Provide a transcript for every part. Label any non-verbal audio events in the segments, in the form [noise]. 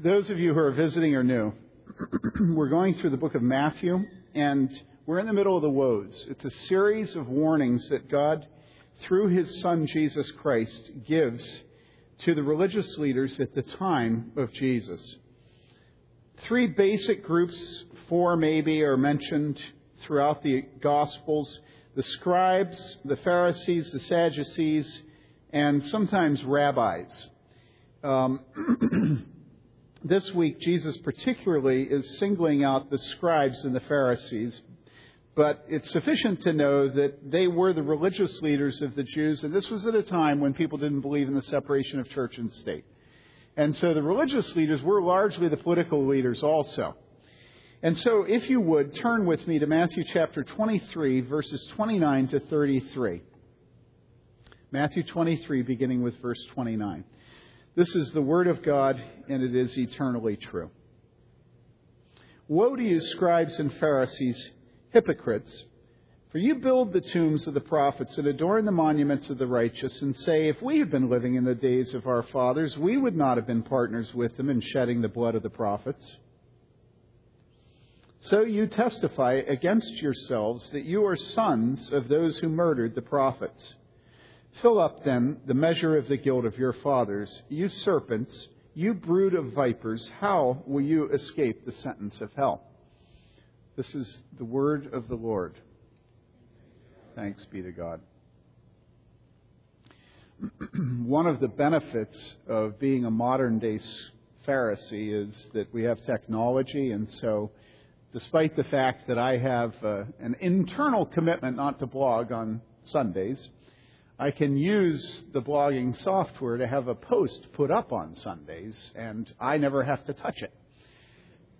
Those of you who are visiting or new, [clears throat] we're going through the book of Matthew, and we're in the middle of the woes. It's a series of warnings that God, through his Son Jesus Christ, gives to the religious leaders at the time of Jesus. Three basic groups, four maybe, are mentioned throughout the Gospels the scribes, the Pharisees, the Sadducees, and sometimes rabbis. Um, [clears throat] this week, Jesus particularly is singling out the scribes and the Pharisees, but it's sufficient to know that they were the religious leaders of the Jews, and this was at a time when people didn't believe in the separation of church and state. And so the religious leaders were largely the political leaders also. And so, if you would, turn with me to Matthew chapter 23, verses 29 to 33. Matthew 23, beginning with verse 29. This is the Word of God, and it is eternally true. Woe to you, scribes and Pharisees, hypocrites! For you build the tombs of the prophets and adorn the monuments of the righteous, and say, If we had been living in the days of our fathers, we would not have been partners with them in shedding the blood of the prophets. So you testify against yourselves that you are sons of those who murdered the prophets. Fill up then the measure of the guilt of your fathers. You serpents, you brood of vipers, how will you escape the sentence of hell? This is the word of the Lord. Thanks be to God. [clears throat] One of the benefits of being a modern day Pharisee is that we have technology, and so despite the fact that I have uh, an internal commitment not to blog on Sundays, I can use the blogging software to have a post put up on Sundays, and I never have to touch it.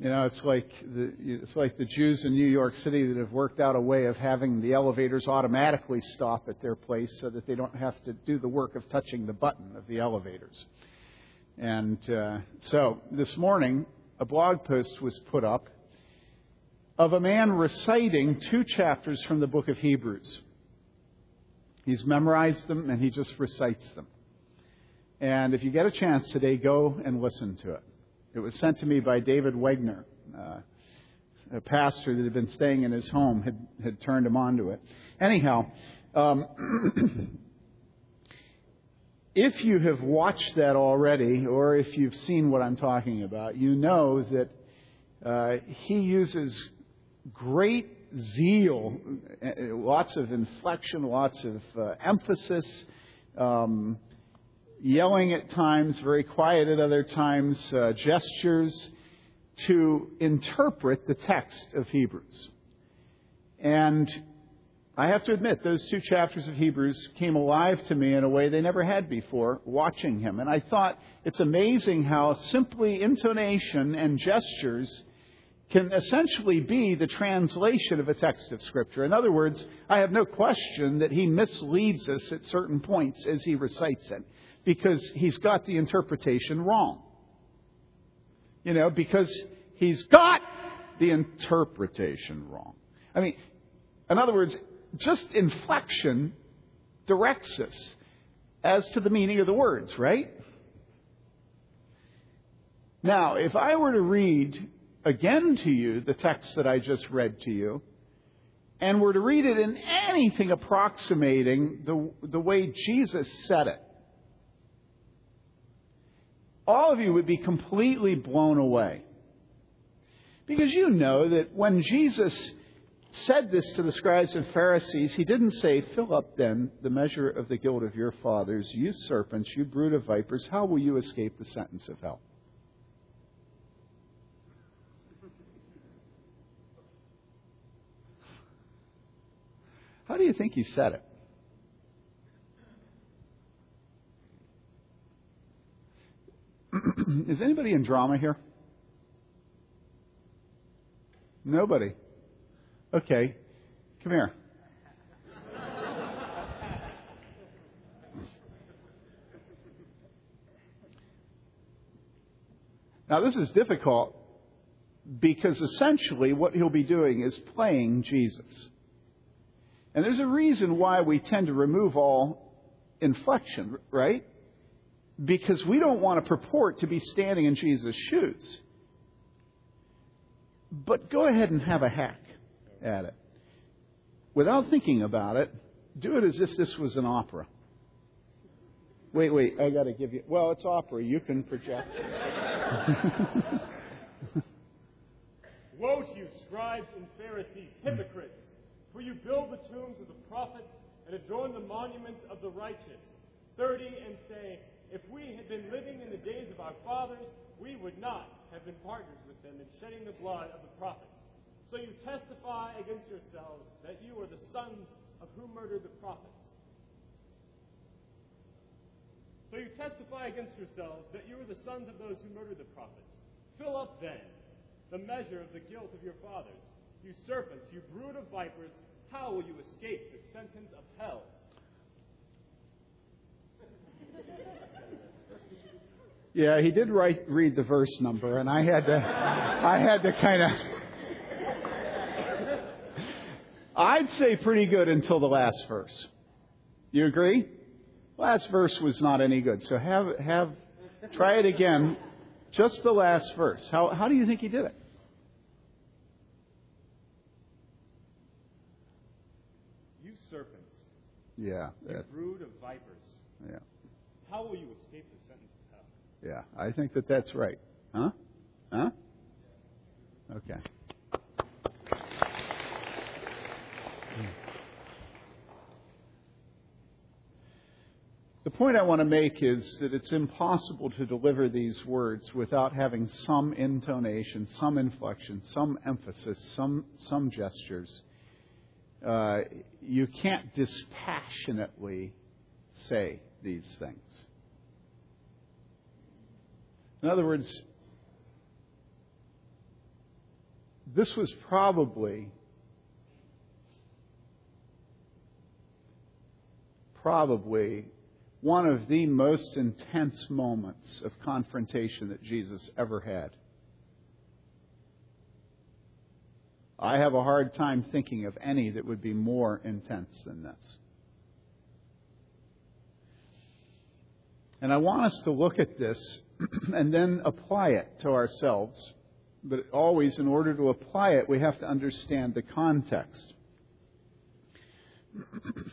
You know, it's like the it's like the Jews in New York City that have worked out a way of having the elevators automatically stop at their place so that they don't have to do the work of touching the button of the elevators. And uh, so this morning, a blog post was put up of a man reciting two chapters from the book of Hebrews. He's memorized them and he just recites them. And if you get a chance today, go and listen to it. It was sent to me by David Wegner, uh, a pastor that had been staying in his home, had, had turned him on to it. Anyhow, um, [clears throat] if you have watched that already, or if you've seen what I'm talking about, you know that uh, he uses great zeal, lots of inflection, lots of uh, emphasis, um, yelling at times, very quiet at other times, uh, gestures to interpret the text of Hebrews. And I have to admit, those two chapters of Hebrews came alive to me in a way they never had before watching him. And I thought it's amazing how simply intonation and gestures can essentially be the translation of a text of Scripture. In other words, I have no question that he misleads us at certain points as he recites it because he's got the interpretation wrong. You know, because he's got the interpretation wrong. I mean, in other words, just inflection directs us as to the meaning of the words, right? Now, if I were to read again to you the text that I just read to you, and were to read it in anything approximating the, the way Jesus said it, all of you would be completely blown away. Because you know that when Jesus said this to the scribes and Pharisees, he didn't say, Fill up then the measure of the guilt of your fathers, you serpents, you brood of vipers, how will you escape the sentence of hell? How do you think he said it? [clears throat] Is anybody in drama here? Nobody. Okay. Come here. Now, this is difficult because essentially what he'll be doing is playing Jesus. And there's a reason why we tend to remove all inflection, right? because we don't want to purport to be standing in Jesus' shoes. But go ahead and have a hack at it. Without thinking about it, do it as if this was an opera. Wait, wait, I got to give you. Well, it's opera. You can project. [laughs] Woe to you, scribes and Pharisees, hypocrites! For you build the tombs of the prophets and adorn the monuments of the righteous. 30 and say, If we had been living in the days of our fathers, we would not have been partners with them in shedding the blood of the prophets. So you testify against yourselves that you are the sons of who murdered the prophets. So you testify against yourselves that you are the sons of those who murdered the prophets. Fill up then the measure of the guilt of your fathers. You serpents, you brood of vipers, how will you escape the sentence of hell? Yeah, he did write, read the verse number, and I had to, I had to kind of. I'd say pretty good until the last verse. You agree? Last verse was not any good. So have have try it again. Just the last verse. How how do you think he did it? You serpents. Yeah. You brood of vipers. Yeah. How will you escape the sentence of hell? Yeah, I think that that's right. Huh? Huh? Okay. The point I want to make is that it's impossible to deliver these words without having some intonation, some inflection, some emphasis, some, some gestures. Uh, you can't dispassionately say these things. In other words, this was probably probably one of the most intense moments of confrontation that Jesus ever had. I have a hard time thinking of any that would be more intense than this. And I want us to look at this [clears throat] and then apply it to ourselves. But always, in order to apply it, we have to understand the context. [clears throat]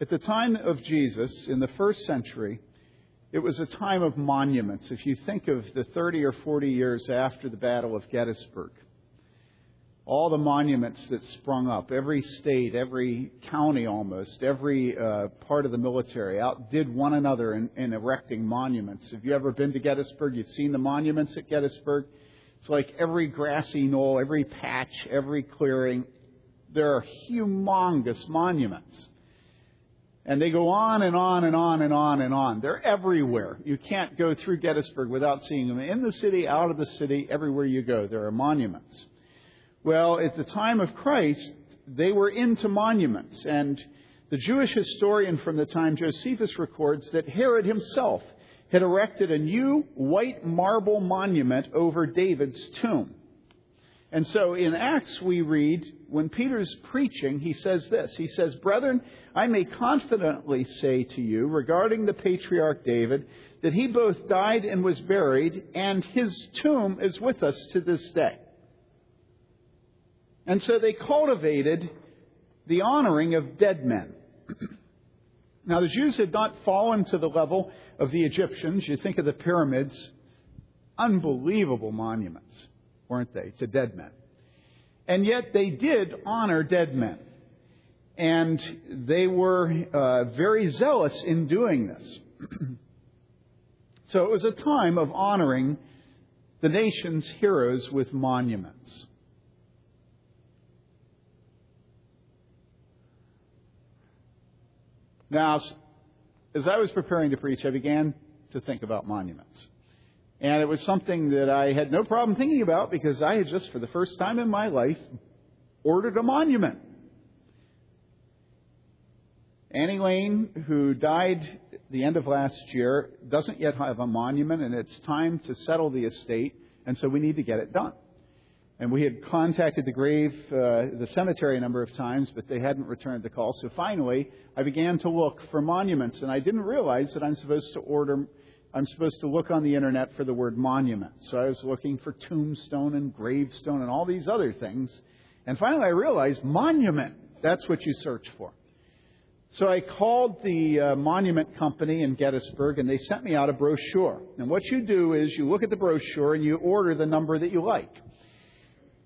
At the time of Jesus, in the first century, it was a time of monuments. If you think of the 30 or 40 years after the Battle of Gettysburg, all the monuments that sprung up, every state, every county almost, every uh, part of the military outdid one another in, in erecting monuments. Have you ever been to Gettysburg? You've seen the monuments at Gettysburg? It's like every grassy knoll, every patch, every clearing, there are humongous monuments. And they go on and on and on and on and on. They're everywhere. You can't go through Gettysburg without seeing them. In the city, out of the city, everywhere you go, there are monuments. Well, at the time of Christ, they were into monuments. And the Jewish historian from the time, Josephus, records that Herod himself had erected a new white marble monument over David's tomb. And so in Acts, we read, when Peter's preaching, he says this. He says, Brethren, I may confidently say to you regarding the patriarch David that he both died and was buried, and his tomb is with us to this day. And so they cultivated the honoring of dead men. now, the Jews had not fallen to the level of the Egyptians. You think of the pyramids, unbelievable monuments weren't they, to dead men? And yet they did honor dead men. And they were uh, very zealous in doing this. [clears throat] so it was a time of honoring the nation's heroes with monuments. Now, as I was preparing to preach, I began to think about monuments. And it was something that I had no problem thinking about because I had just, for the first time in my life, ordered a monument. Annie Lane, who died the end of last year, doesn't yet have a monument, and it's time to settle the estate, and so we need to get it done. And we had contacted the grave, uh, the cemetery a number of times, but they hadn't returned the call. So finally, I began to look for monuments, and I didn't realize that I'm supposed to order I'm supposed to look on the internet for the word monument. So I was looking for tombstone and gravestone and all these other things. And finally I realized monument. That's what you search for. So I called the uh, monument company in Gettysburg and they sent me out a brochure. And what you do is you look at the brochure and you order the number that you like.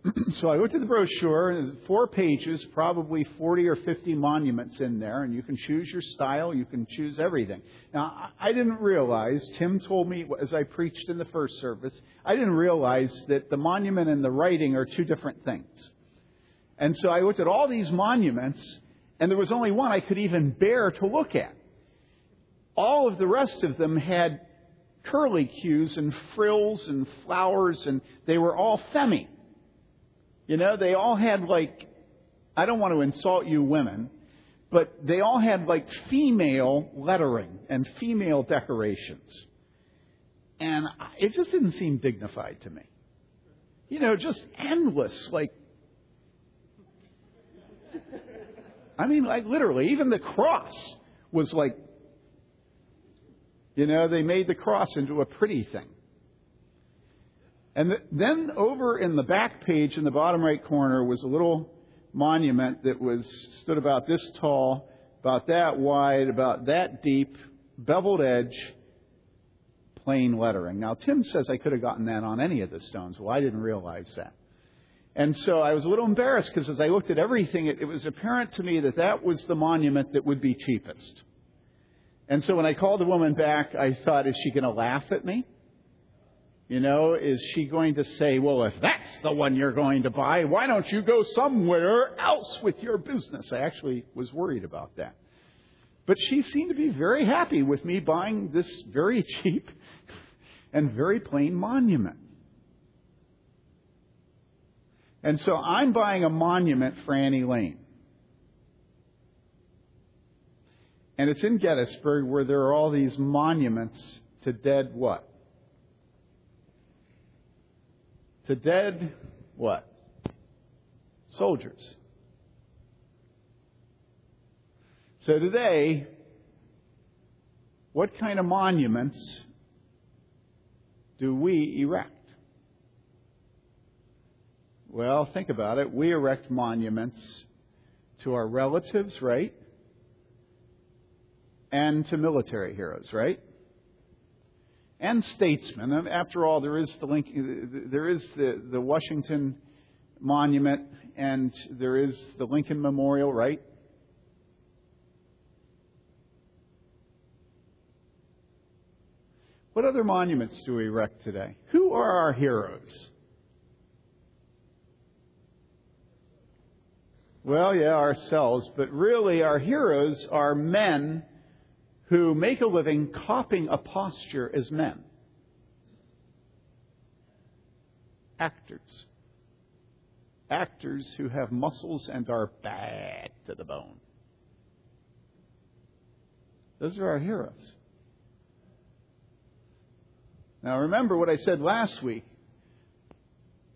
[clears throat] so I looked at the brochure, four pages, probably 40 or 50 monuments in there, and you can choose your style, you can choose everything. Now, I didn't realize, Tim told me as I preached in the first service, I didn't realize that the monument and the writing are two different things. And so I looked at all these monuments, and there was only one I could even bear to look at. All of the rest of them had curlicues and frills and flowers, and they were all femi. You know, they all had like, I don't want to insult you women, but they all had like female lettering and female decorations. And it just didn't seem dignified to me. You know, just endless, like, I mean, like literally, even the cross was like, you know, they made the cross into a pretty thing. And then over in the back page in the bottom right corner was a little monument that was stood about this tall, about that wide, about that deep, beveled edge, plain lettering. Now Tim says I could have gotten that on any of the stones. Well, I didn't realize that. And so I was a little embarrassed because as I looked at everything, it, it was apparent to me that that was the monument that would be cheapest. And so when I called the woman back, I thought, is she going to laugh at me? You know, is she going to say, well, if that's the one you're going to buy, why don't you go somewhere else with your business? I actually was worried about that. But she seemed to be very happy with me buying this very [laughs] cheap and very plain monument. And so I'm buying a monument for Annie Lane. And it's in Gettysburg where there are all these monuments to dead what? To dead what? Soldiers. So today, what kind of monuments do we erect? Well, think about it. We erect monuments to our relatives, right? And to military heroes, right? And statesmen. After all, there is the link, there is the, the Washington Monument, and there is the Lincoln Memorial, right? What other monuments do we erect today? Who are our heroes? Well, yeah, ourselves, but really our heroes are men who make a living copying a posture as men. Actors. Actors who have muscles and are bad to the bone. Those are our heroes. Now remember what I said last week.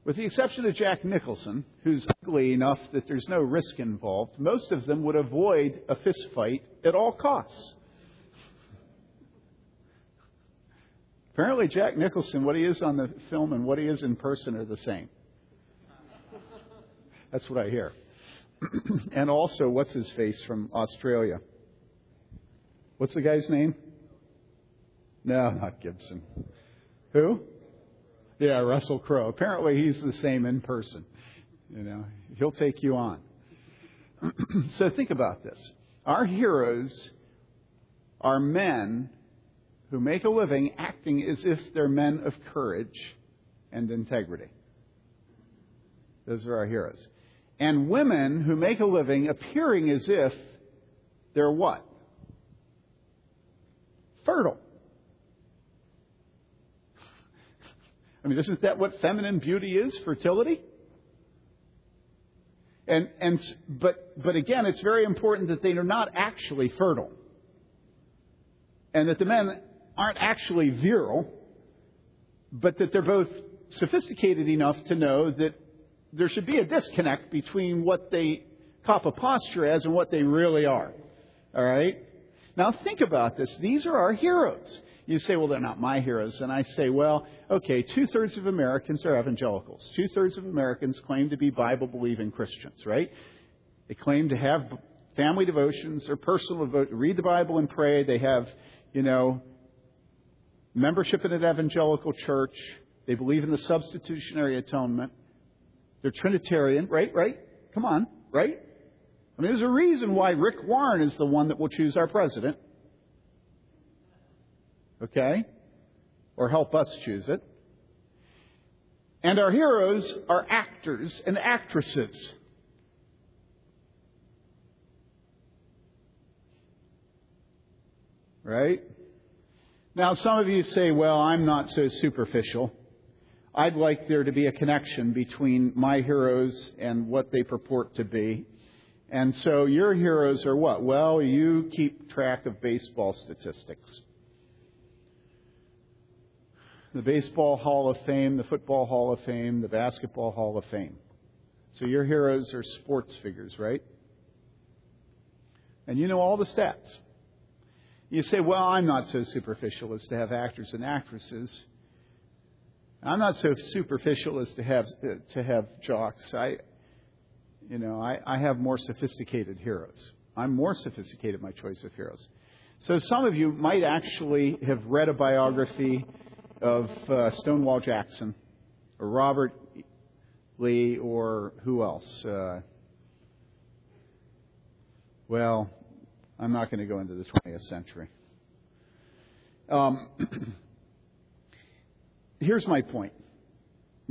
With the exception of Jack Nicholson, who's ugly enough that there's no risk involved, most of them would avoid a fist fight at all costs. Apparently, Jack Nicholson, what he is on the film and what he is in person are the same. That's what I hear. [clears throat] and also, what's his face from Australia? What's the guy's name? No, not Gibson. Who? Yeah, Russell Crowe. Apparently, he's the same in person. You know, he'll take you on. [clears throat] so think about this. Our heroes are men who make a living acting as if they're men of courage and integrity. Those are our heroes. And women who make a living appearing as if they're what? Fertile. I mean, isn't that what feminine beauty is? Fertility? And, and, but, but again, it's very important that they are not actually fertile. And that the men aren't actually virile, but that they're both sophisticated enough to know that there should be a disconnect between what they cop a posture as and what they really are. All right? Now think about this. These are our heroes. You say, well, they're not my heroes. And I say, well, okay, two thirds of Americans are evangelicals. Two thirds of Americans claim to be Bible believing Christians, right? They claim to have family devotions or personal read the Bible and pray. They have, you know, membership in an evangelical church. They believe in the substitutionary atonement. They're Trinitarian, right? Right? Come on, right? I mean, there's a reason why Rick Warren is the one that will choose our president. Okay? Or help us choose it. And our heroes are actors and actresses. Right? Now, some of you say, well, I'm not so superficial. I'd like there to be a connection between my heroes and what they purport to be. And so your heroes are what? Well, you keep track of baseball statistics. The Baseball Hall of Fame, the Football Hall of Fame, the Basketball Hall of Fame. So your heroes are sports figures, right? And you know all the stats. You say, well, I'm not so superficial as to have actors and actresses. I'm not so superficial as to have to have jocks. I, you know, I, I have more sophisticated heroes. I'm more sophisticated in my choice of heroes. So some of you might actually have read a biography of uh, Stonewall Jackson, or Robert Lee, or who else? Uh, well, I'm not going to go into the 20th century. Um, [clears throat] here's my point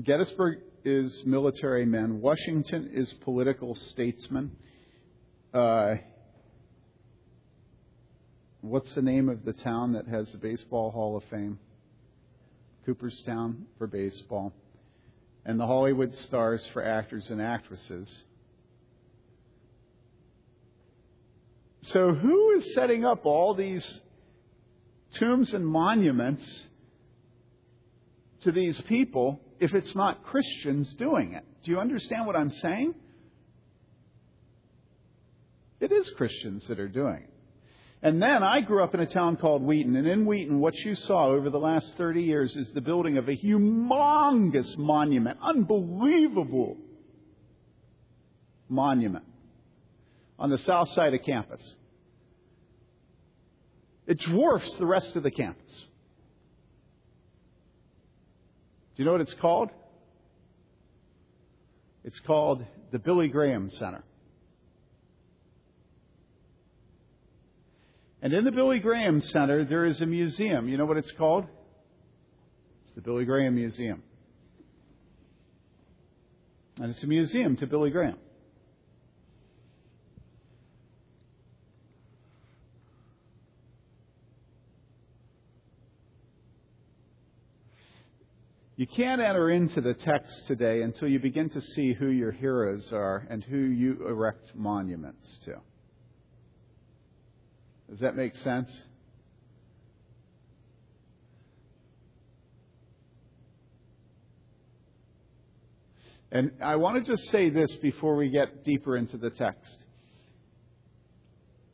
Gettysburg is military men, Washington is political statesmen. Uh, what's the name of the town that has the Baseball Hall of Fame? Cooperstown for baseball. And the Hollywood stars for actors and actresses. So, who is setting up all these tombs and monuments to these people if it's not Christians doing it? Do you understand what I'm saying? It is Christians that are doing it. And then I grew up in a town called Wheaton, and in Wheaton, what you saw over the last 30 years is the building of a humongous monument, unbelievable monument on the south side of campus. It dwarfs the rest of the campus. Do you know what it's called? It's called the Billy Graham Center. And in the Billy Graham Center, there is a museum. You know what it's called? It's the Billy Graham Museum. And it's a museum to Billy Graham. You can't enter into the text today until you begin to see who your heroes are and who you erect monuments to. Does that make sense? And I want to just say this before we get deeper into the text.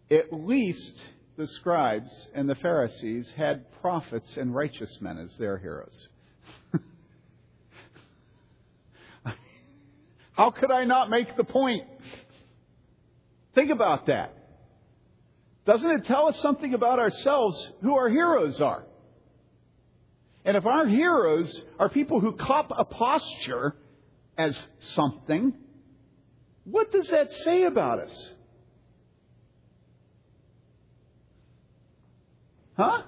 At least the scribes and the Pharisees had prophets and righteous men as their heroes. How could I not make the point? Think about that. Doesn't it tell us something about ourselves who our heroes are? And if our heroes are people who cop a posture as something, what does that say about us? Huh?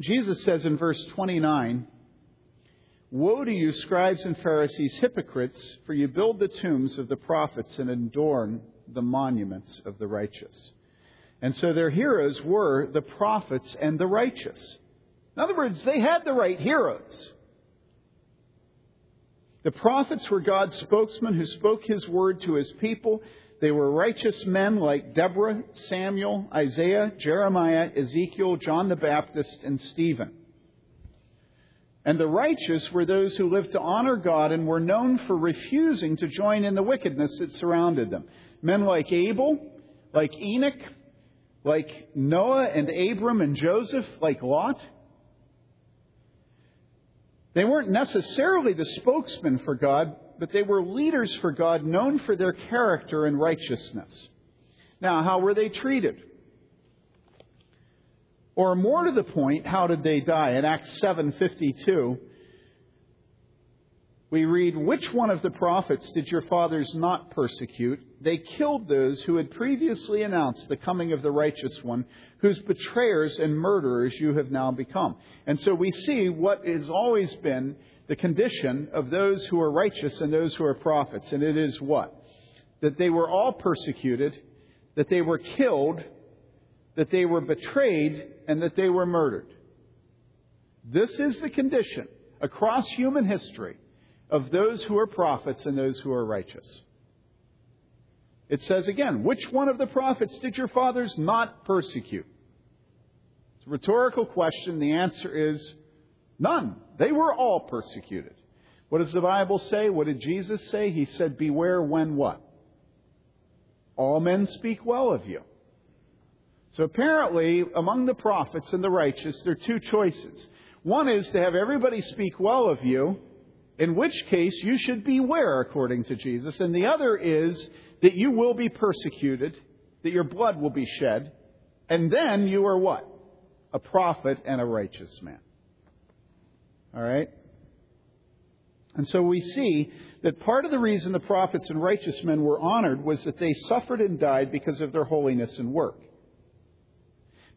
Jesus says in verse 29, Woe to you, scribes and Pharisees, hypocrites, for you build the tombs of the prophets and adorn the monuments of the righteous. And so their heroes were the prophets and the righteous. In other words, they had the right heroes. The prophets were God's spokesmen who spoke his word to his people. They were righteous men like Deborah, Samuel, Isaiah, Jeremiah, Ezekiel, John the Baptist, and Stephen. And the righteous were those who lived to honor God and were known for refusing to join in the wickedness that surrounded them. Men like Abel, like Enoch, like Noah and Abram and Joseph, like Lot. They weren't necessarily the spokesman for God, but they were leaders for God known for their character and righteousness. Now, how were they treated? Or more to the point, how did they die? In Acts 7:52, we read, Which one of the prophets did your fathers not persecute? They killed those who had previously announced the coming of the righteous one, whose betrayers and murderers you have now become. And so we see what has always been the condition of those who are righteous and those who are prophets. And it is what? That they were all persecuted, that they were killed, that they were betrayed, and that they were murdered. This is the condition across human history of those who are prophets and those who are righteous. It says again, which one of the prophets did your fathers not persecute? It's a rhetorical question. The answer is none. They were all persecuted. What does the Bible say? What did Jesus say? He said, Beware when what? All men speak well of you. So apparently, among the prophets and the righteous, there are two choices. One is to have everybody speak well of you, in which case you should beware, according to Jesus. And the other is that you will be persecuted, that your blood will be shed, and then you are what? A prophet and a righteous man. All right? And so we see that part of the reason the prophets and righteous men were honored was that they suffered and died because of their holiness and work.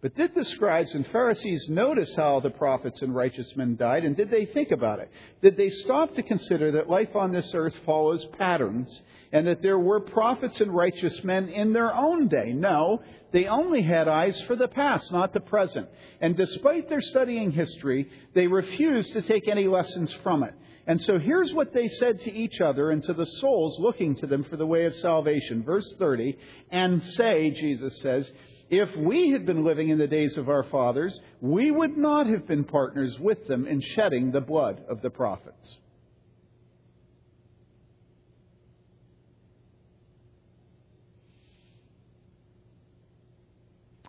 But did the scribes and Pharisees notice how the prophets and righteous men died, and did they think about it? Did they stop to consider that life on this earth follows patterns, and that there were prophets and righteous men in their own day? No, they only had eyes for the past, not the present. And despite their studying history, they refused to take any lessons from it. And so here's what they said to each other and to the souls looking to them for the way of salvation. Verse 30, and say, Jesus says, if we had been living in the days of our fathers, we would not have been partners with them in shedding the blood of the prophets.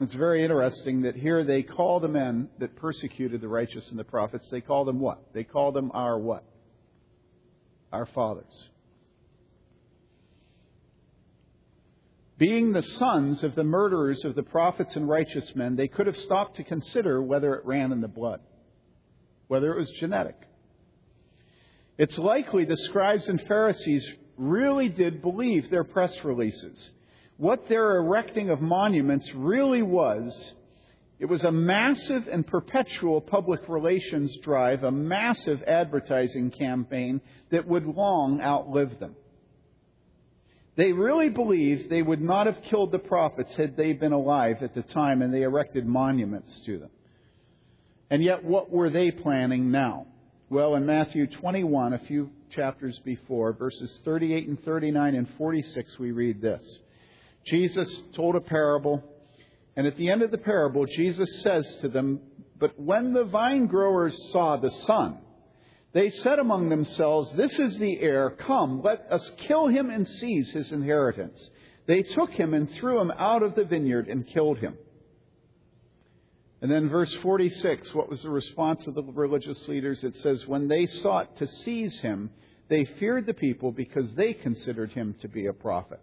It's very interesting that here they call the men that persecuted the righteous and the prophets, they call them what? They call them our what? Our fathers. Being the sons of the murderers of the prophets and righteous men, they could have stopped to consider whether it ran in the blood, whether it was genetic. It's likely the scribes and Pharisees really did believe their press releases. What their erecting of monuments really was, it was a massive and perpetual public relations drive, a massive advertising campaign that would long outlive them. They really believed they would not have killed the prophets had they been alive at the time and they erected monuments to them. And yet, what were they planning now? Well, in Matthew 21, a few chapters before, verses 38 and 39 and 46, we read this. Jesus told a parable, and at the end of the parable, Jesus says to them, But when the vine growers saw the son, they said among themselves, This is the heir. Come, let us kill him and seize his inheritance. They took him and threw him out of the vineyard and killed him. And then, verse 46, what was the response of the religious leaders? It says, When they sought to seize him, they feared the people because they considered him to be a prophet.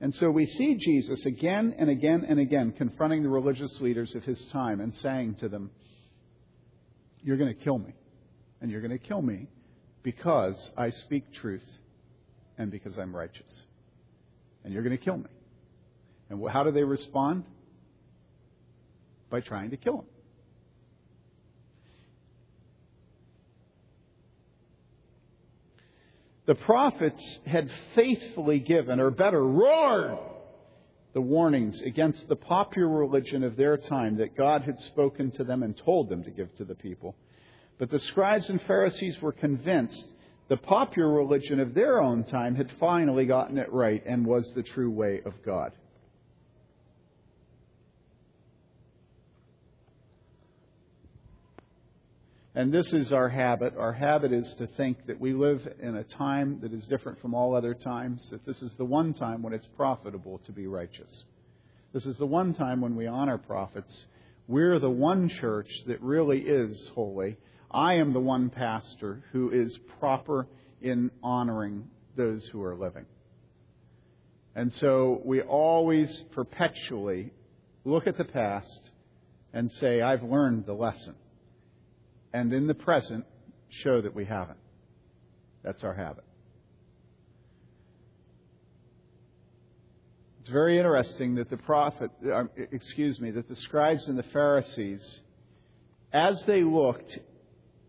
And so we see Jesus again and again and again confronting the religious leaders of his time and saying to them, You're going to kill me and you're going to kill me because I speak truth and because I'm righteous. And you're going to kill me. And how do they respond? By trying to kill him. The prophets had faithfully given, or better, roared the warnings against the popular religion of their time that God had spoken to them and told them to give to the people. But the scribes and Pharisees were convinced the popular religion of their own time had finally gotten it right and was the true way of God. And this is our habit. Our habit is to think that we live in a time that is different from all other times, that this is the one time when it's profitable to be righteous. This is the one time when we honor prophets. We're the one church that really is holy. I am the one pastor who is proper in honoring those who are living. And so we always perpetually look at the past and say, I've learned the lesson. And in the present, show that we haven't. That's our habit. It's very interesting that the prophet, uh, excuse me, that the scribes and the Pharisees, as they looked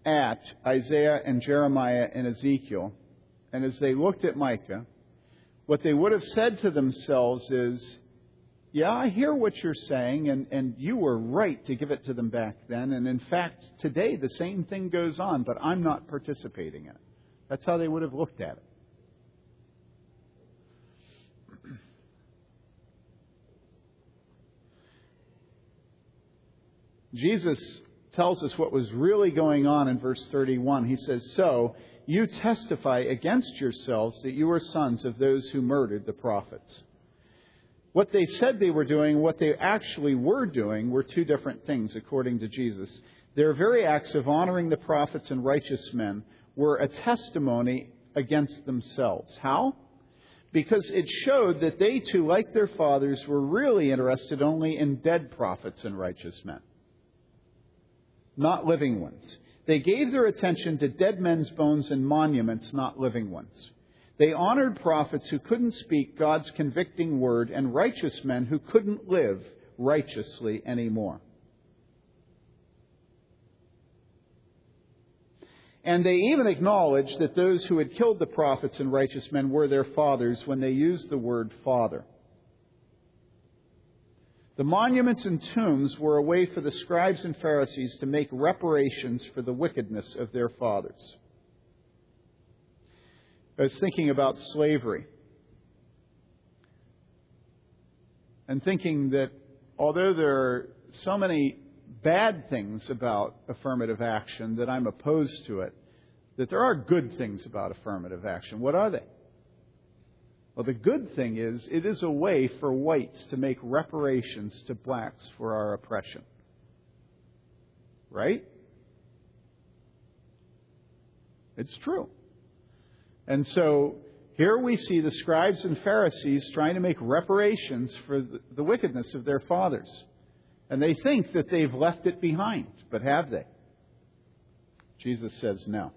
at Isaiah and Jeremiah and Ezekiel, and as they looked at Micah, what they would have said to themselves is, Yeah, I hear what you're saying, and, and you were right to give it to them back then. And in fact, today the same thing goes on, but I'm not participating in it. That's how they would have looked at it. [clears throat] Jesus tells us what was really going on in verse 31. He says, So, you testify against yourselves that you are sons of those who murdered the prophets. What they said they were doing, what they actually were doing, were two different things, according to Jesus. Their very acts of honoring the prophets and righteous men were a testimony against themselves. How? Because it showed that they too, like their fathers, were really interested only in dead prophets and righteous men not living ones. They gave their attention to dead men's bones and monuments, not living ones. They honored prophets who couldn't speak God's convicting word and righteous men who couldn't live righteously anymore. And they even acknowledged that those who had killed the prophets and righteous men were their fathers when they used the word father. The monuments and tombs were a way for the scribes and Pharisees to make reparations for the wickedness of their fathers. I was thinking about slavery and thinking that although there are so many bad things about affirmative action that I'm opposed to it, that there are good things about affirmative action. What are they? Well, the good thing is, it is a way for whites to make reparations to blacks for our oppression. Right? It's true. And so here we see the scribes and Pharisees trying to make reparations for the wickedness of their fathers. And they think that they've left it behind, but have they? Jesus says no.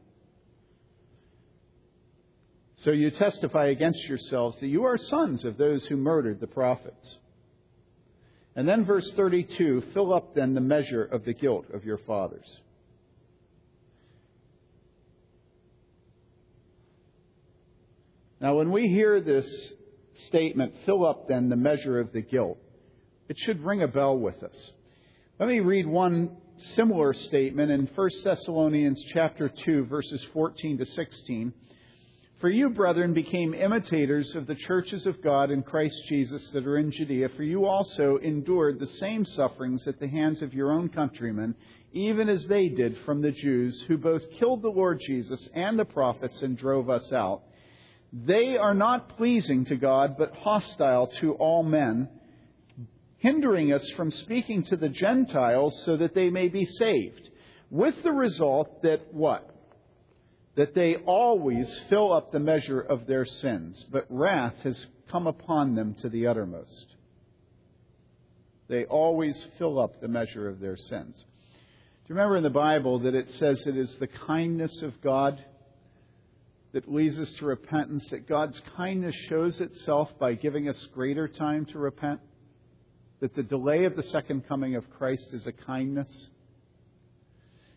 So you testify against yourselves that you are sons of those who murdered the prophets. And then verse 32 fill up then the measure of the guilt of your fathers. Now, when we hear this statement, fill up then the measure of the guilt, it should ring a bell with us. Let me read one similar statement in 1 Thessalonians chapter 2 verses 14 to 16 for you, brethren, became imitators of the churches of God in Christ Jesus that are in Judea, for you also endured the same sufferings at the hands of your own countrymen, even as they did from the Jews, who both killed the Lord Jesus and the prophets and drove us out. They are not pleasing to God, but hostile to all men, hindering us from speaking to the Gentiles so that they may be saved. With the result that what? That they always fill up the measure of their sins, but wrath has come upon them to the uttermost. They always fill up the measure of their sins. Do you remember in the Bible that it says it is the kindness of God that leads us to repentance, that God's kindness shows itself by giving us greater time to repent? That the delay of the second coming of Christ is a kindness?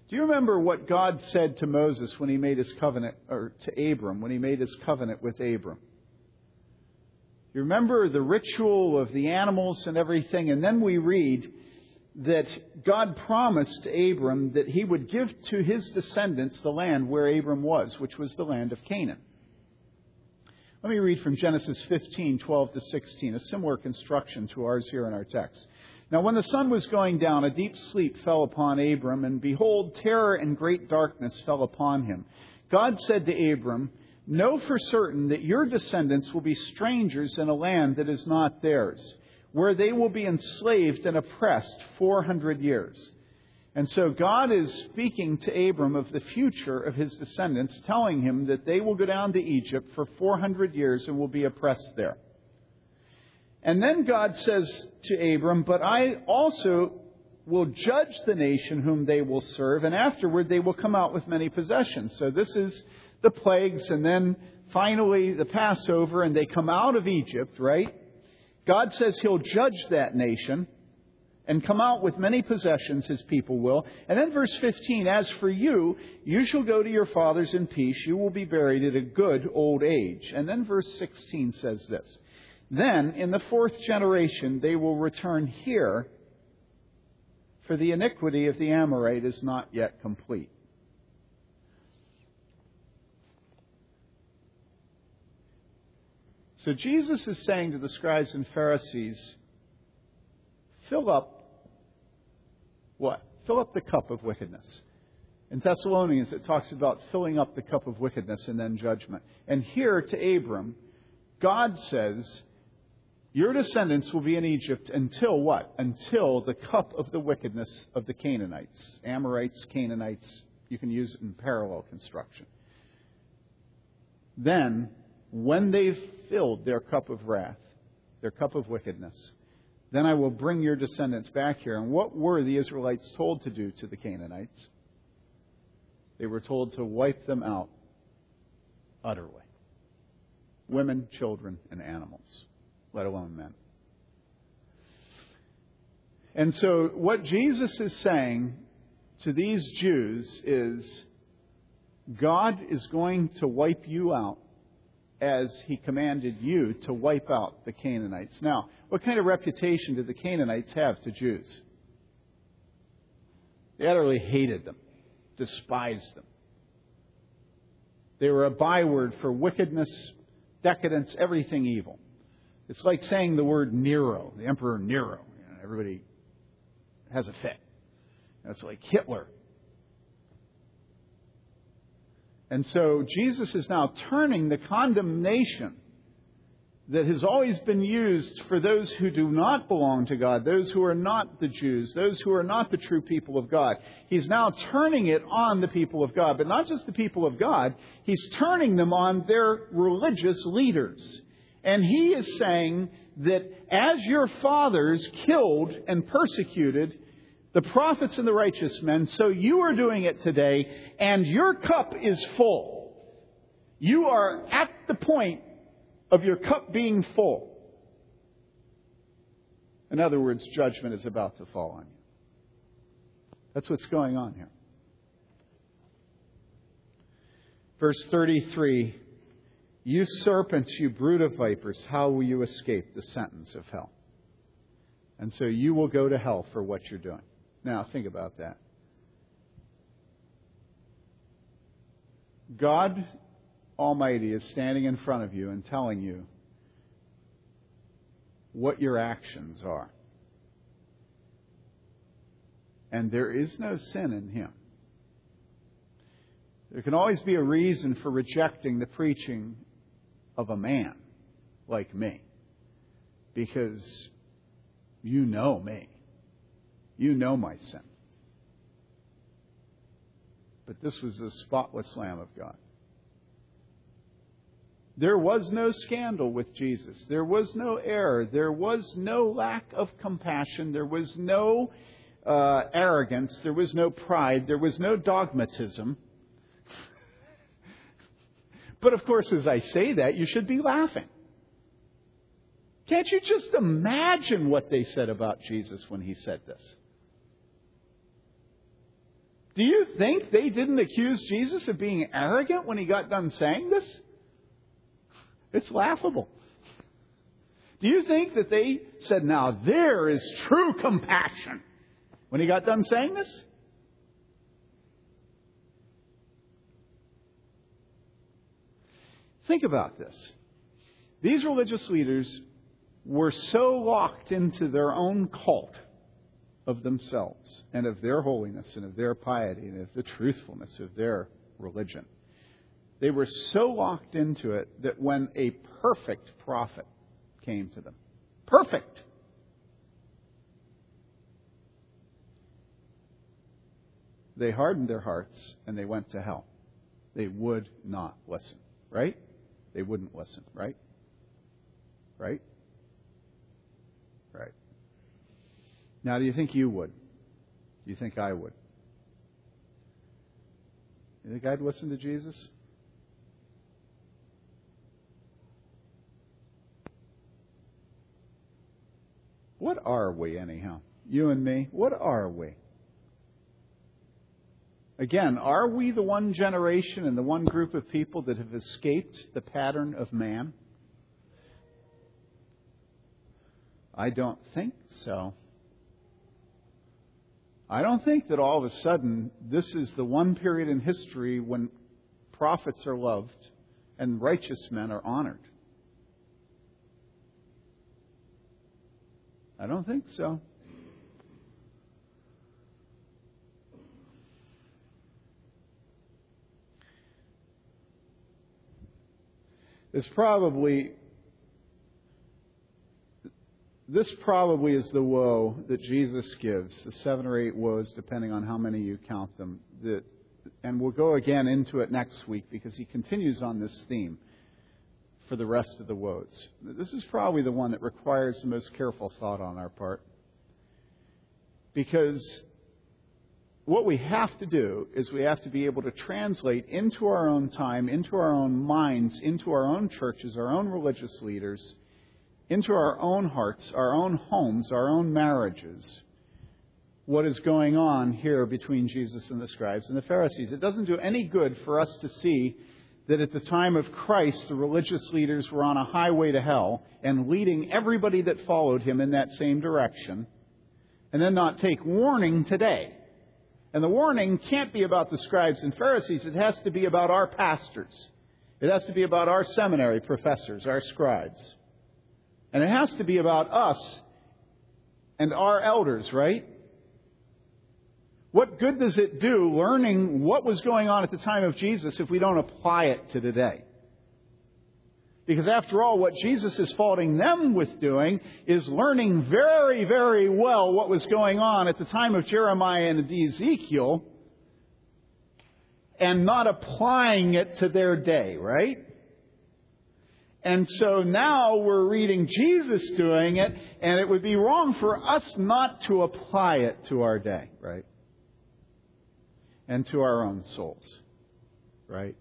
Do you remember what God said to Moses when he made his covenant, or to Abram, when he made his covenant with Abram? You remember the ritual of the animals and everything, and then we read that God promised Abram that he would give to his descendants the land where Abram was, which was the land of Canaan. Let me read from Genesis 15, 12 to 16, a similar construction to ours here in our text. Now, when the sun was going down, a deep sleep fell upon Abram, and behold, terror and great darkness fell upon him. God said to Abram, Know for certain that your descendants will be strangers in a land that is not theirs, where they will be enslaved and oppressed 400 years. And so God is speaking to Abram of the future of his descendants, telling him that they will go down to Egypt for 400 years and will be oppressed there. And then God says to Abram, But I also will judge the nation whom they will serve, and afterward they will come out with many possessions. So this is the plagues, and then finally the Passover, and they come out of Egypt, right? God says He'll judge that nation and come out with many possessions, His people will. And then verse 15, As for you, you shall go to your fathers in peace, you will be buried at a good old age. And then verse 16 says this, Then in the fourth generation they will return here, for the iniquity of the Amorite is not yet complete. So Jesus is saying to the scribes and Pharisees, fill up what? Fill up the cup of wickedness. In Thessalonians, it talks about filling up the cup of wickedness and then judgment. And here to Abram, God says, Your descendants will be in Egypt until what? Until the cup of the wickedness of the Canaanites. Amorites, Canaanites, you can use it in parallel construction. Then when they've filled their cup of wrath, their cup of wickedness, then I will bring your descendants back here. And what were the Israelites told to do to the Canaanites? They were told to wipe them out utterly women, children, and animals, let alone men. And so, what Jesus is saying to these Jews is God is going to wipe you out as he commanded you to wipe out the Canaanites. Now, what kind of reputation did the Canaanites have to Jews? They utterly hated them, despised them. They were a byword for wickedness, decadence, everything evil. It's like saying the word Nero, the Emperor Nero. You know, everybody has a fit. It's like Hitler. And so Jesus is now turning the condemnation that has always been used for those who do not belong to God, those who are not the Jews, those who are not the true people of God. He's now turning it on the people of God, but not just the people of God, he's turning them on their religious leaders. And he is saying that as your fathers killed and persecuted the prophets and the righteous men, so you are doing it today, and your cup is full. You are at the point of your cup being full. In other words, judgment is about to fall on you. That's what's going on here. Verse 33 You serpents, you brood of vipers, how will you escape the sentence of hell? And so you will go to hell for what you're doing. Now, think about that. God Almighty is standing in front of you and telling you what your actions are. And there is no sin in Him. There can always be a reason for rejecting the preaching of a man like me because you know me. You know my sin. But this was the spotless Lamb of God. There was no scandal with Jesus. There was no error. There was no lack of compassion. There was no uh, arrogance. There was no pride. There was no dogmatism. But of course, as I say that, you should be laughing. Can't you just imagine what they said about Jesus when he said this? Do you think they didn't accuse Jesus of being arrogant when he got done saying this? It's laughable. Do you think that they said, now there is true compassion when he got done saying this? Think about this. These religious leaders were so locked into their own cult of themselves and of their holiness and of their piety and of the truthfulness of their religion. They were so locked into it that when a perfect prophet came to them, perfect, they hardened their hearts and they went to hell. They would not listen, right? They wouldn't listen, right? Right? Right. Now, do you think you would? Do you think I would? You think I'd listen to Jesus? What are we, anyhow? You and me, what are we? Again, are we the one generation and the one group of people that have escaped the pattern of man? I don't think so. I don't think that all of a sudden this is the one period in history when prophets are loved and righteous men are honored. I don't think so. This probably this probably is the woe that Jesus gives, the seven or eight woes, depending on how many you count them. That, and we'll go again into it next week because he continues on this theme for the rest of the woes. This is probably the one that requires the most careful thought on our part. Because what we have to do is we have to be able to translate into our own time, into our own minds, into our own churches, our own religious leaders, into our own hearts, our own homes, our own marriages, what is going on here between Jesus and the scribes and the Pharisees. It doesn't do any good for us to see that at the time of Christ, the religious leaders were on a highway to hell and leading everybody that followed him in that same direction, and then not take warning today and the warning can't be about the scribes and Pharisees. It has to be about our pastors. It has to be about our seminary professors, our scribes. And it has to be about us and our elders, right? What good does it do learning what was going on at the time of Jesus if we don't apply it to today? Because after all, what Jesus is faulting them with doing is learning very, very well what was going on at the time of Jeremiah and Ezekiel and not applying it to their day, right? And so now we're reading Jesus doing it, and it would be wrong for us not to apply it to our day, right? And to our own souls, right?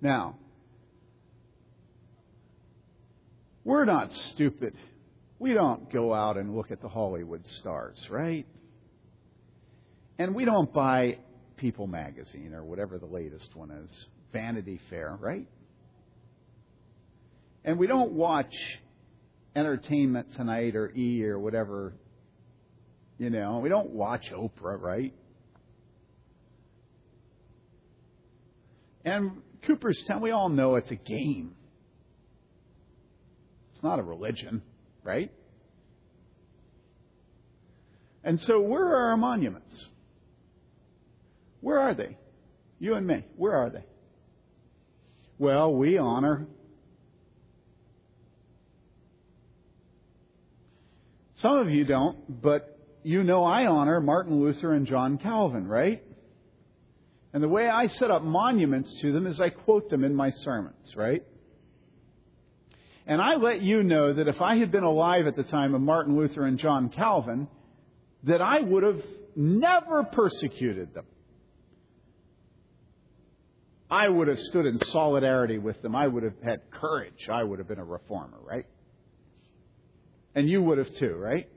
Now, We're not stupid. We don't go out and look at the Hollywood stars, right? And we don't buy People magazine or whatever the latest one is, Vanity Fair, right? And we don't watch Entertainment Tonight or E or whatever, you know, we don't watch Oprah, right? And Cooperstown, we all know it's a game. It's not a religion, right? And so, where are our monuments? Where are they? You and me, where are they? Well, we honor. Some of you don't, but you know I honor Martin Luther and John Calvin, right? And the way I set up monuments to them is I quote them in my sermons, right? And I let you know that if I had been alive at the time of Martin Luther and John Calvin, that I would have never persecuted them. I would have stood in solidarity with them. I would have had courage. I would have been a reformer, right? And you would have too, right?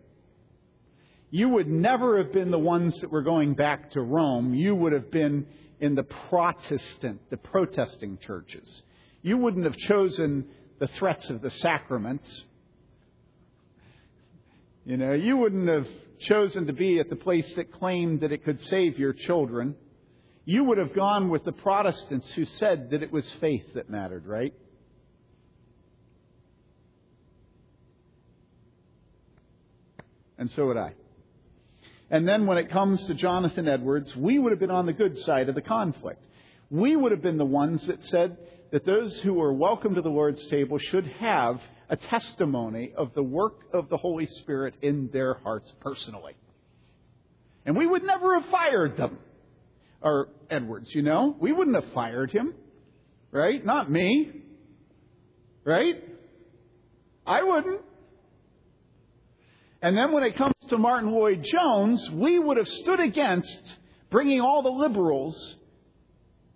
You would never have been the ones that were going back to Rome. You would have been in the Protestant, the protesting churches. You wouldn't have chosen the threats of the sacraments. You know, you wouldn't have chosen to be at the place that claimed that it could save your children. You would have gone with the Protestants who said that it was faith that mattered, right? And so would I. And then when it comes to Jonathan Edwards, we would have been on the good side of the conflict. We would have been the ones that said that those who were welcome to the Lord's table should have a testimony of the work of the Holy Spirit in their hearts personally. And we would never have fired them. Or Edwards, you know? We wouldn't have fired him. Right? Not me. Right? I wouldn't. And then when it comes to Martyn Lloyd Jones, we would have stood against bringing all the liberals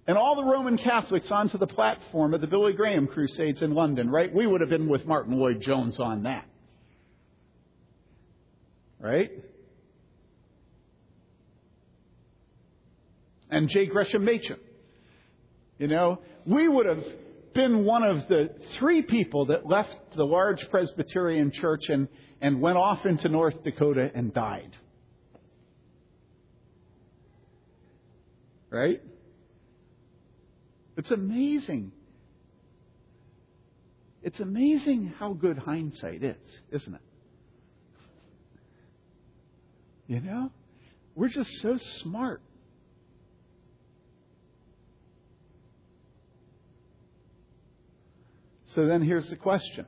and all the Roman Catholics onto the platform of the Billy Graham Crusades in London, right? We would have been with Martyn Lloyd Jones on that. Right? And J. Gresham Machen. You know, we would have been one of the three people that left the large Presbyterian church and, and went off into North Dakota and died. Right? It's amazing. It's amazing how good hindsight is, isn't it? You know? We're just so smart. So then here's the question.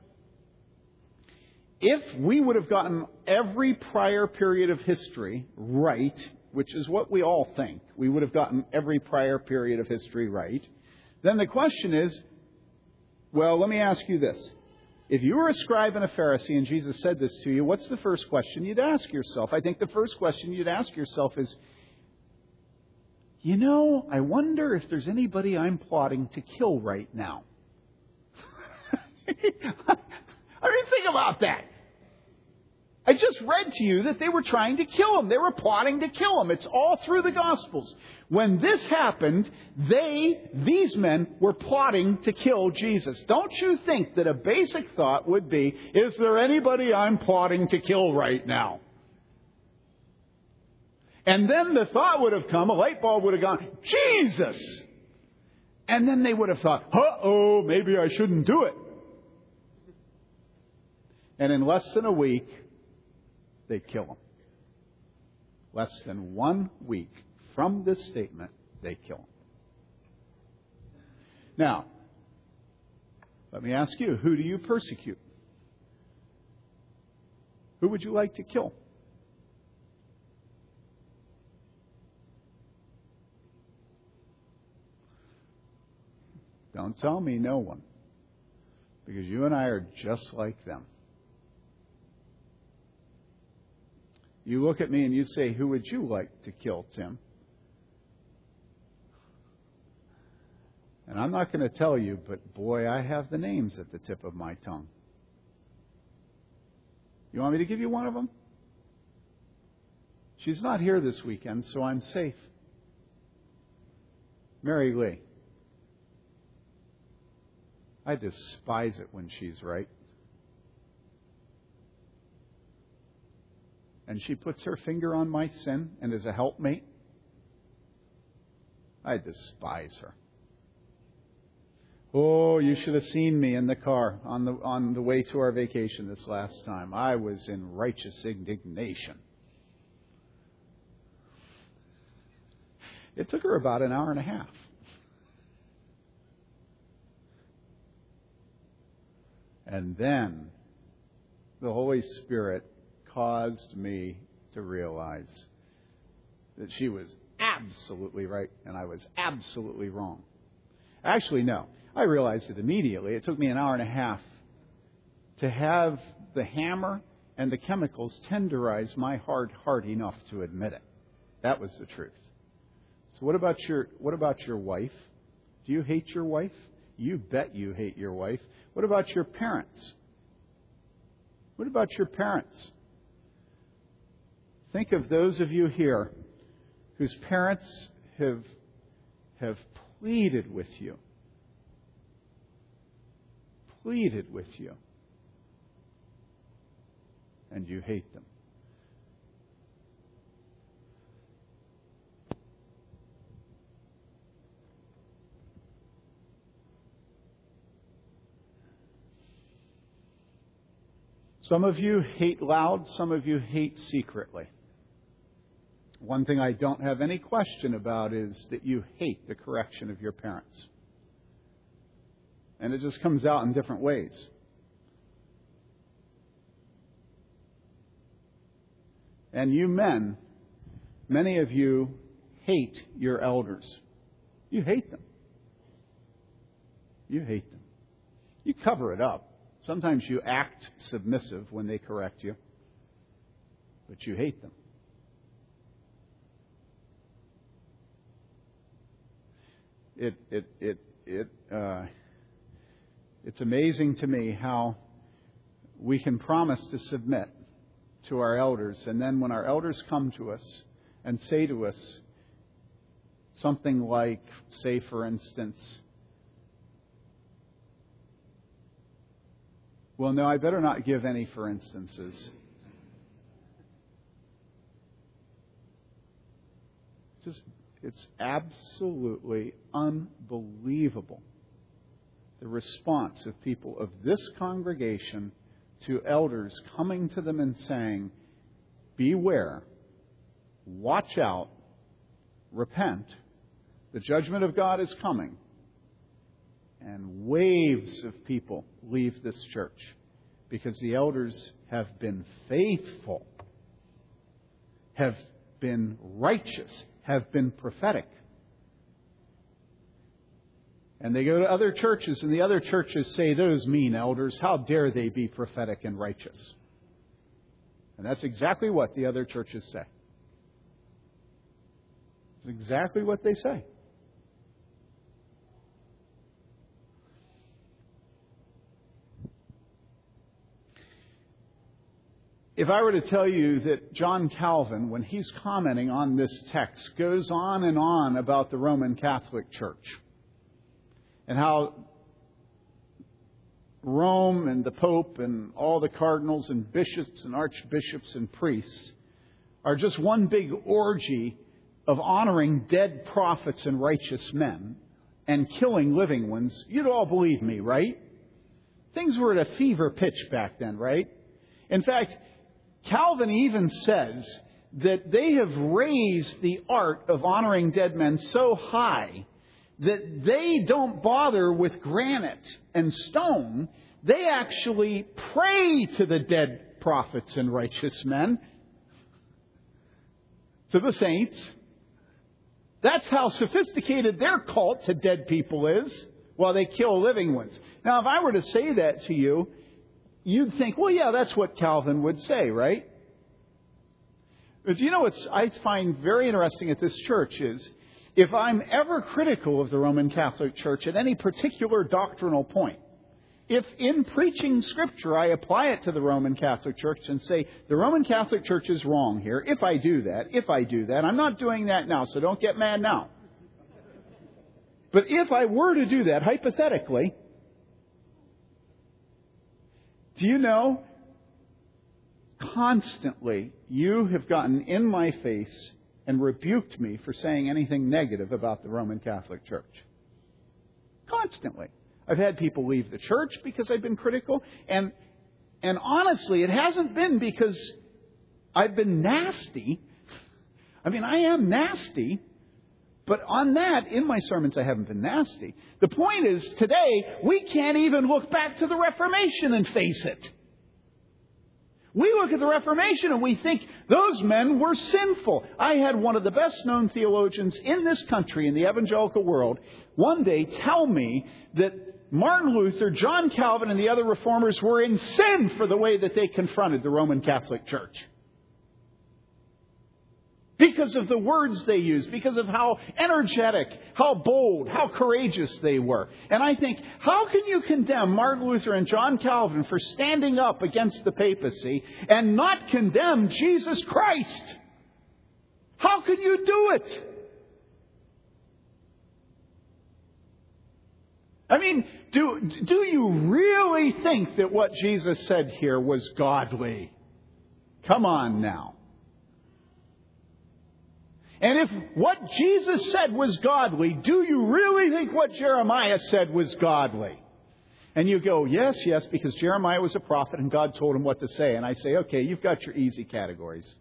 If we would have gotten every prior period of history right, which is what we all think, we would have gotten every prior period of history right, then the question is well, let me ask you this. If you were a scribe and a Pharisee and Jesus said this to you, what's the first question you'd ask yourself? I think the first question you'd ask yourself is, you know, I wonder if there's anybody I'm plotting to kill right now. [laughs] I mean, think about that. I just read to you that they were trying to kill him. They were plotting to kill him. It's all through the Gospels. When this happened, they, these men, were plotting to kill Jesus. Don't you think that a basic thought would be, is there anybody I'm plotting to kill right now? And then the thought would have come, a light bulb would have gone, Jesus! And then they would have thought, uh oh, maybe I shouldn't do it. And in less than a week, they kill him. Less than one week from this statement, they kill him. Now, let me ask you who do you persecute? Who would you like to kill? Don't tell me no one. Because you and I are just like them. You look at me and you say, Who would you like to kill, Tim? And I'm not going to tell you, but boy, I have the names at the tip of my tongue. You want me to give you one of them? She's not here this weekend, so I'm safe. Mary Lee. I despise it when she's right. and she puts her finger on my sin and is a helpmate, I despise her. Oh, you should have seen me in the car on the, on the way to our vacation this last time. I was in righteous indignation. It took her about an hour and a half. And then the Holy Spirit caused me to realize that she was absolutely right and I was absolutely wrong. Actually, no. I realized it immediately. It took me an hour and a half to have the hammer and the chemicals tenderize my hard heart enough to admit it. That was the truth. So what about your what about your wife? Do you hate your wife? You bet you hate your wife. What about your parents? What about your parents? Think of those of you here whose parents have, have pleaded with you. Pleaded with you. And you hate them. Some of you hate loud, some of you hate secretly. One thing I don't have any question about is that you hate the correction of your parents. And it just comes out in different ways. And you men, many of you hate your elders. You hate them. You hate them. You cover it up. Sometimes you act submissive when they correct you, but you hate them. It, it, it, it, uh, it's amazing to me how we can promise to submit to our elders, and then when our elders come to us and say to us something like, say, for instance, well, no, I better not give any for instances. Just, it's absolutely unbelievable the response of people of this congregation to elders coming to them and saying, Beware, watch out, repent, the judgment of God is coming. And waves of people leave this church because the elders have been faithful, have been righteous, have been prophetic. And they go to other churches, and the other churches say, Those mean elders, how dare they be prophetic and righteous? And that's exactly what the other churches say. It's exactly what they say. If I were to tell you that John Calvin, when he's commenting on this text, goes on and on about the Roman Catholic Church, and how Rome and the Pope and all the cardinals and bishops and archbishops and priests are just one big orgy of honoring dead prophets and righteous men and killing living ones, you'd all believe me, right? Things were at a fever pitch back then, right? In fact, Calvin even says that they have raised the art of honoring dead men so high that they don't bother with granite and stone. They actually pray to the dead prophets and righteous men, to the saints. That's how sophisticated their cult to dead people is, while they kill living ones. Now, if I were to say that to you, you'd think, well, yeah, that's what Calvin would say, right? But you know what I find very interesting at this church is if I'm ever critical of the Roman Catholic Church at any particular doctrinal point, if in preaching Scripture I apply it to the Roman Catholic Church and say, the Roman Catholic Church is wrong here, if I do that, if I do that, I'm not doing that now, so don't get mad now. But if I were to do that, hypothetically, do you know, constantly you have gotten in my face and rebuked me for saying anything negative about the Roman Catholic Church. Constantly. I've had people leave the church because I've been critical, and and honestly, it hasn't been because I've been nasty. I mean, I am nasty, but on that, in my sermons, I haven't been nasty. The point is, today, we can't even look back to the Reformation and face it. We look at the Reformation and we think those men were sinful. I had one of the best known theologians in this country, in the evangelical world, one day tell me that Martin Luther, John Calvin, and the other reformers were in sin for the way that they confronted the Roman Catholic Church because of the words they used, because of how energetic, how bold, how courageous they were. And I think, how can you condemn Martin Luther and John Calvin for standing up against the papacy and not condemn Jesus Christ? How can you do it? I mean, do, do you really think that what Jesus said here was godly? Come on now. And if what Jesus said was godly, do you really think what Jeremiah said was godly? And you go, yes, yes, because Jeremiah was a prophet and God told him what to say. And I say, okay, you've got your easy categories.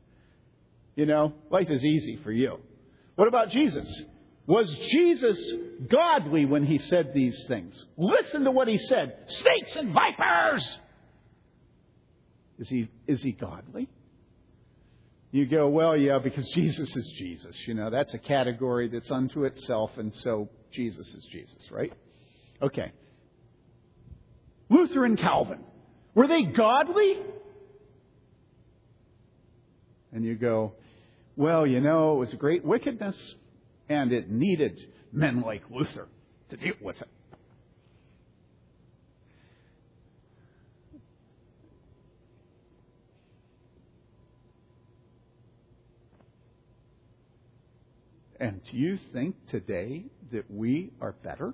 You know, life is easy for you. What about Jesus? Was Jesus godly when he said these things? Listen to what he said snakes and vipers! Is he, is he godly? You go, well, yeah, because [laughs] Jesus is Jesus. You know, that's a category that's unto itself, and so Jesus is Jesus, right? Okay. Luther and Calvin, were they godly? And you go, well, you know, it was a great wickedness, and it needed men like Luther to deal with it. And do you think today that we are better?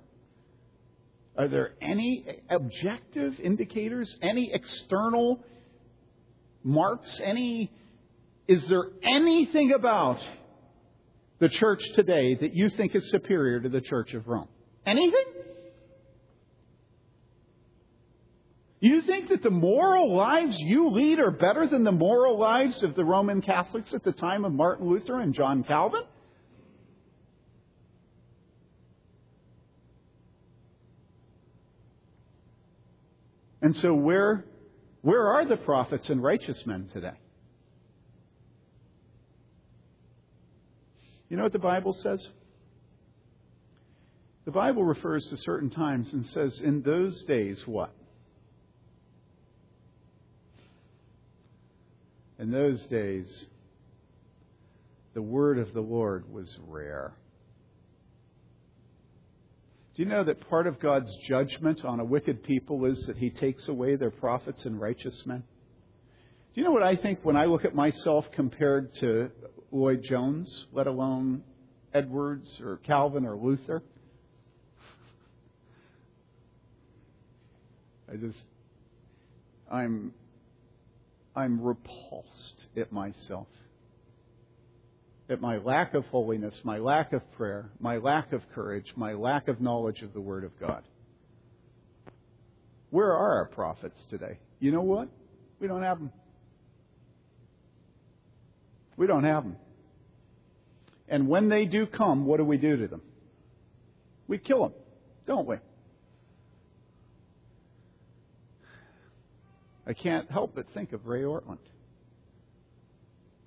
Are there any objective indicators, any external marks, any is there anything about the church today that you think is superior to the church of Rome? Anything? You think that the moral lives you lead are better than the moral lives of the Roman Catholics at the time of Martin Luther and John Calvin? And so, where, where are the prophets and righteous men today? You know what the Bible says? The Bible refers to certain times and says, in those days, what? In those days, the word of the Lord was rare. Do you know that part of God's judgment on a wicked people is that he takes away their prophets and righteous men? Do you know what I think when I look at myself compared to Lloyd Jones, let alone Edwards or Calvin or Luther? I just, I'm, I'm repulsed at myself at my lack of holiness, my lack of prayer, my lack of courage, my lack of knowledge of the Word of God. Where are our prophets today? You know what? We don't have them. We don't have them. And when they do come, what do we do to them? We kill them, don't we? I can't help but think of Ray Ortlund.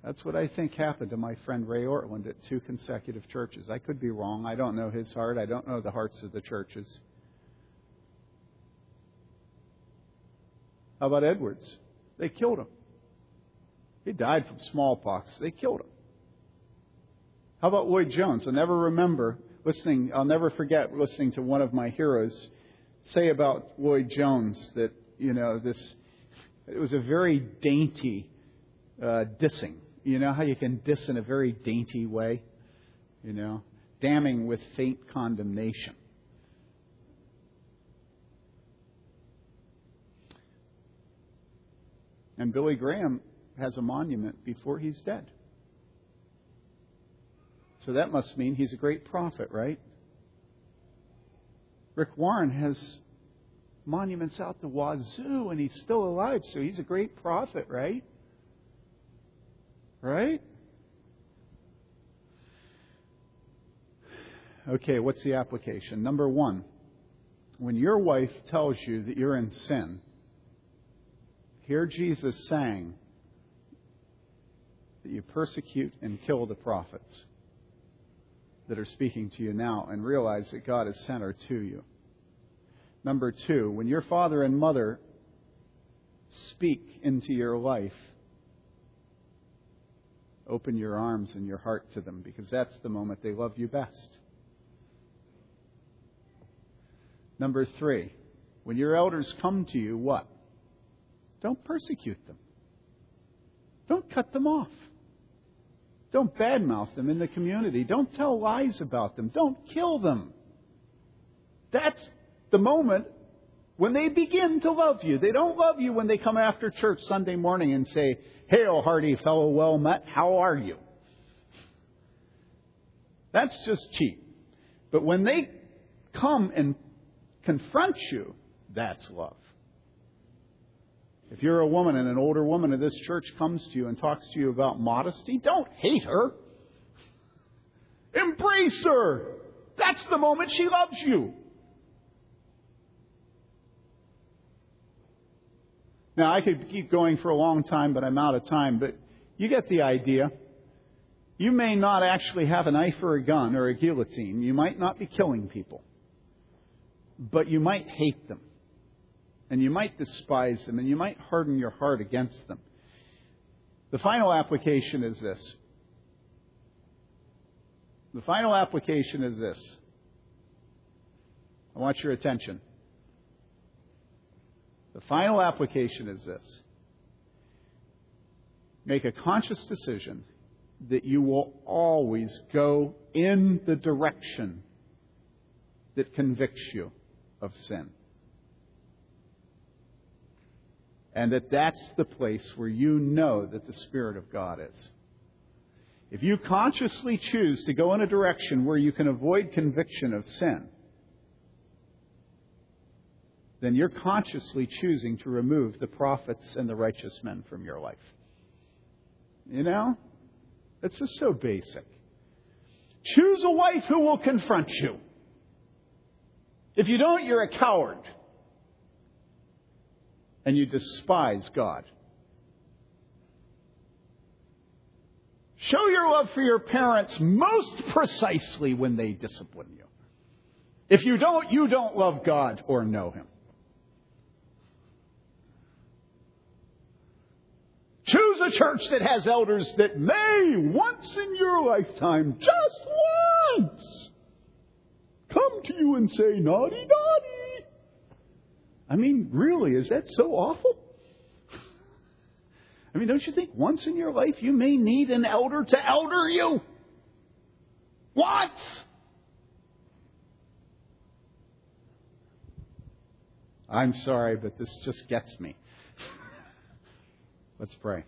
That's what I think happened to my friend Ray Ortlund at two consecutive churches. I could be wrong. I don't know his heart. I don't know the hearts of the churches. How about Edwards? They killed him. He died from smallpox. They killed him. How about Lloyd Jones? I'll never remember listening, I'll never forget listening to one of my heroes say about Lloyd Jones that, you know, this, it was a very dainty uh, dissing you know how you can diss in a very dainty way? You know, damning with faint condemnation. And Billy Graham has a monument before he's dead. So that must mean he's a great prophet, right? Rick Warren has monuments out the wazoo and he's still alive, so he's a great prophet, right? Right? Okay, what's the application? Number one, when your wife tells you that you're in sin, hear Jesus saying that you persecute and kill the prophets that are speaking to you now and realize that God has sent her to you. Number two, when your father and mother speak into your life, Open your arms and your heart to them because that's the moment they love you best. Number three, when your elders come to you, what? Don't persecute them. Don't cut them off. Don't badmouth them in the community. Don't tell lies about them. Don't kill them. That's the moment when they begin to love you. They don't love you when they come after church Sunday morning and say, Hail, hearty fellow, well met. How are you? That's just cheap. But when they come and confront you, that's love. If you're a woman and an older woman of this church comes to you and talks to you about modesty, don't hate her. Embrace her. That's the moment she loves you. Now, I could keep going for a long time, but I'm out of time. But you get the idea. You may not actually have a knife or a gun or a guillotine. You might not be killing people. But you might hate them. And you might despise them. And you might harden your heart against them. The final application is this. The final application is this. I want your attention. The final application is this make a conscious decision that you will always go in the direction that convicts you of sin. And that that's the place where you know that the Spirit of God is. If you consciously choose to go in a direction where you can avoid conviction of sin, then you're consciously choosing to remove the prophets and the righteous men from your life. You know? It's just so basic. Choose a wife who will confront you. If you don't, you're a coward. And you despise God. Show your love for your parents most precisely when they discipline you. If you don't, you don't love God or know Him. Choose a church that has elders that may, once in your lifetime, just once, come to you and say, naughty, naughty. I mean, really, is that so awful? I mean, don't you think once in your life you may need an elder to elder you? What? I'm sorry, but this just gets me. Let's pray.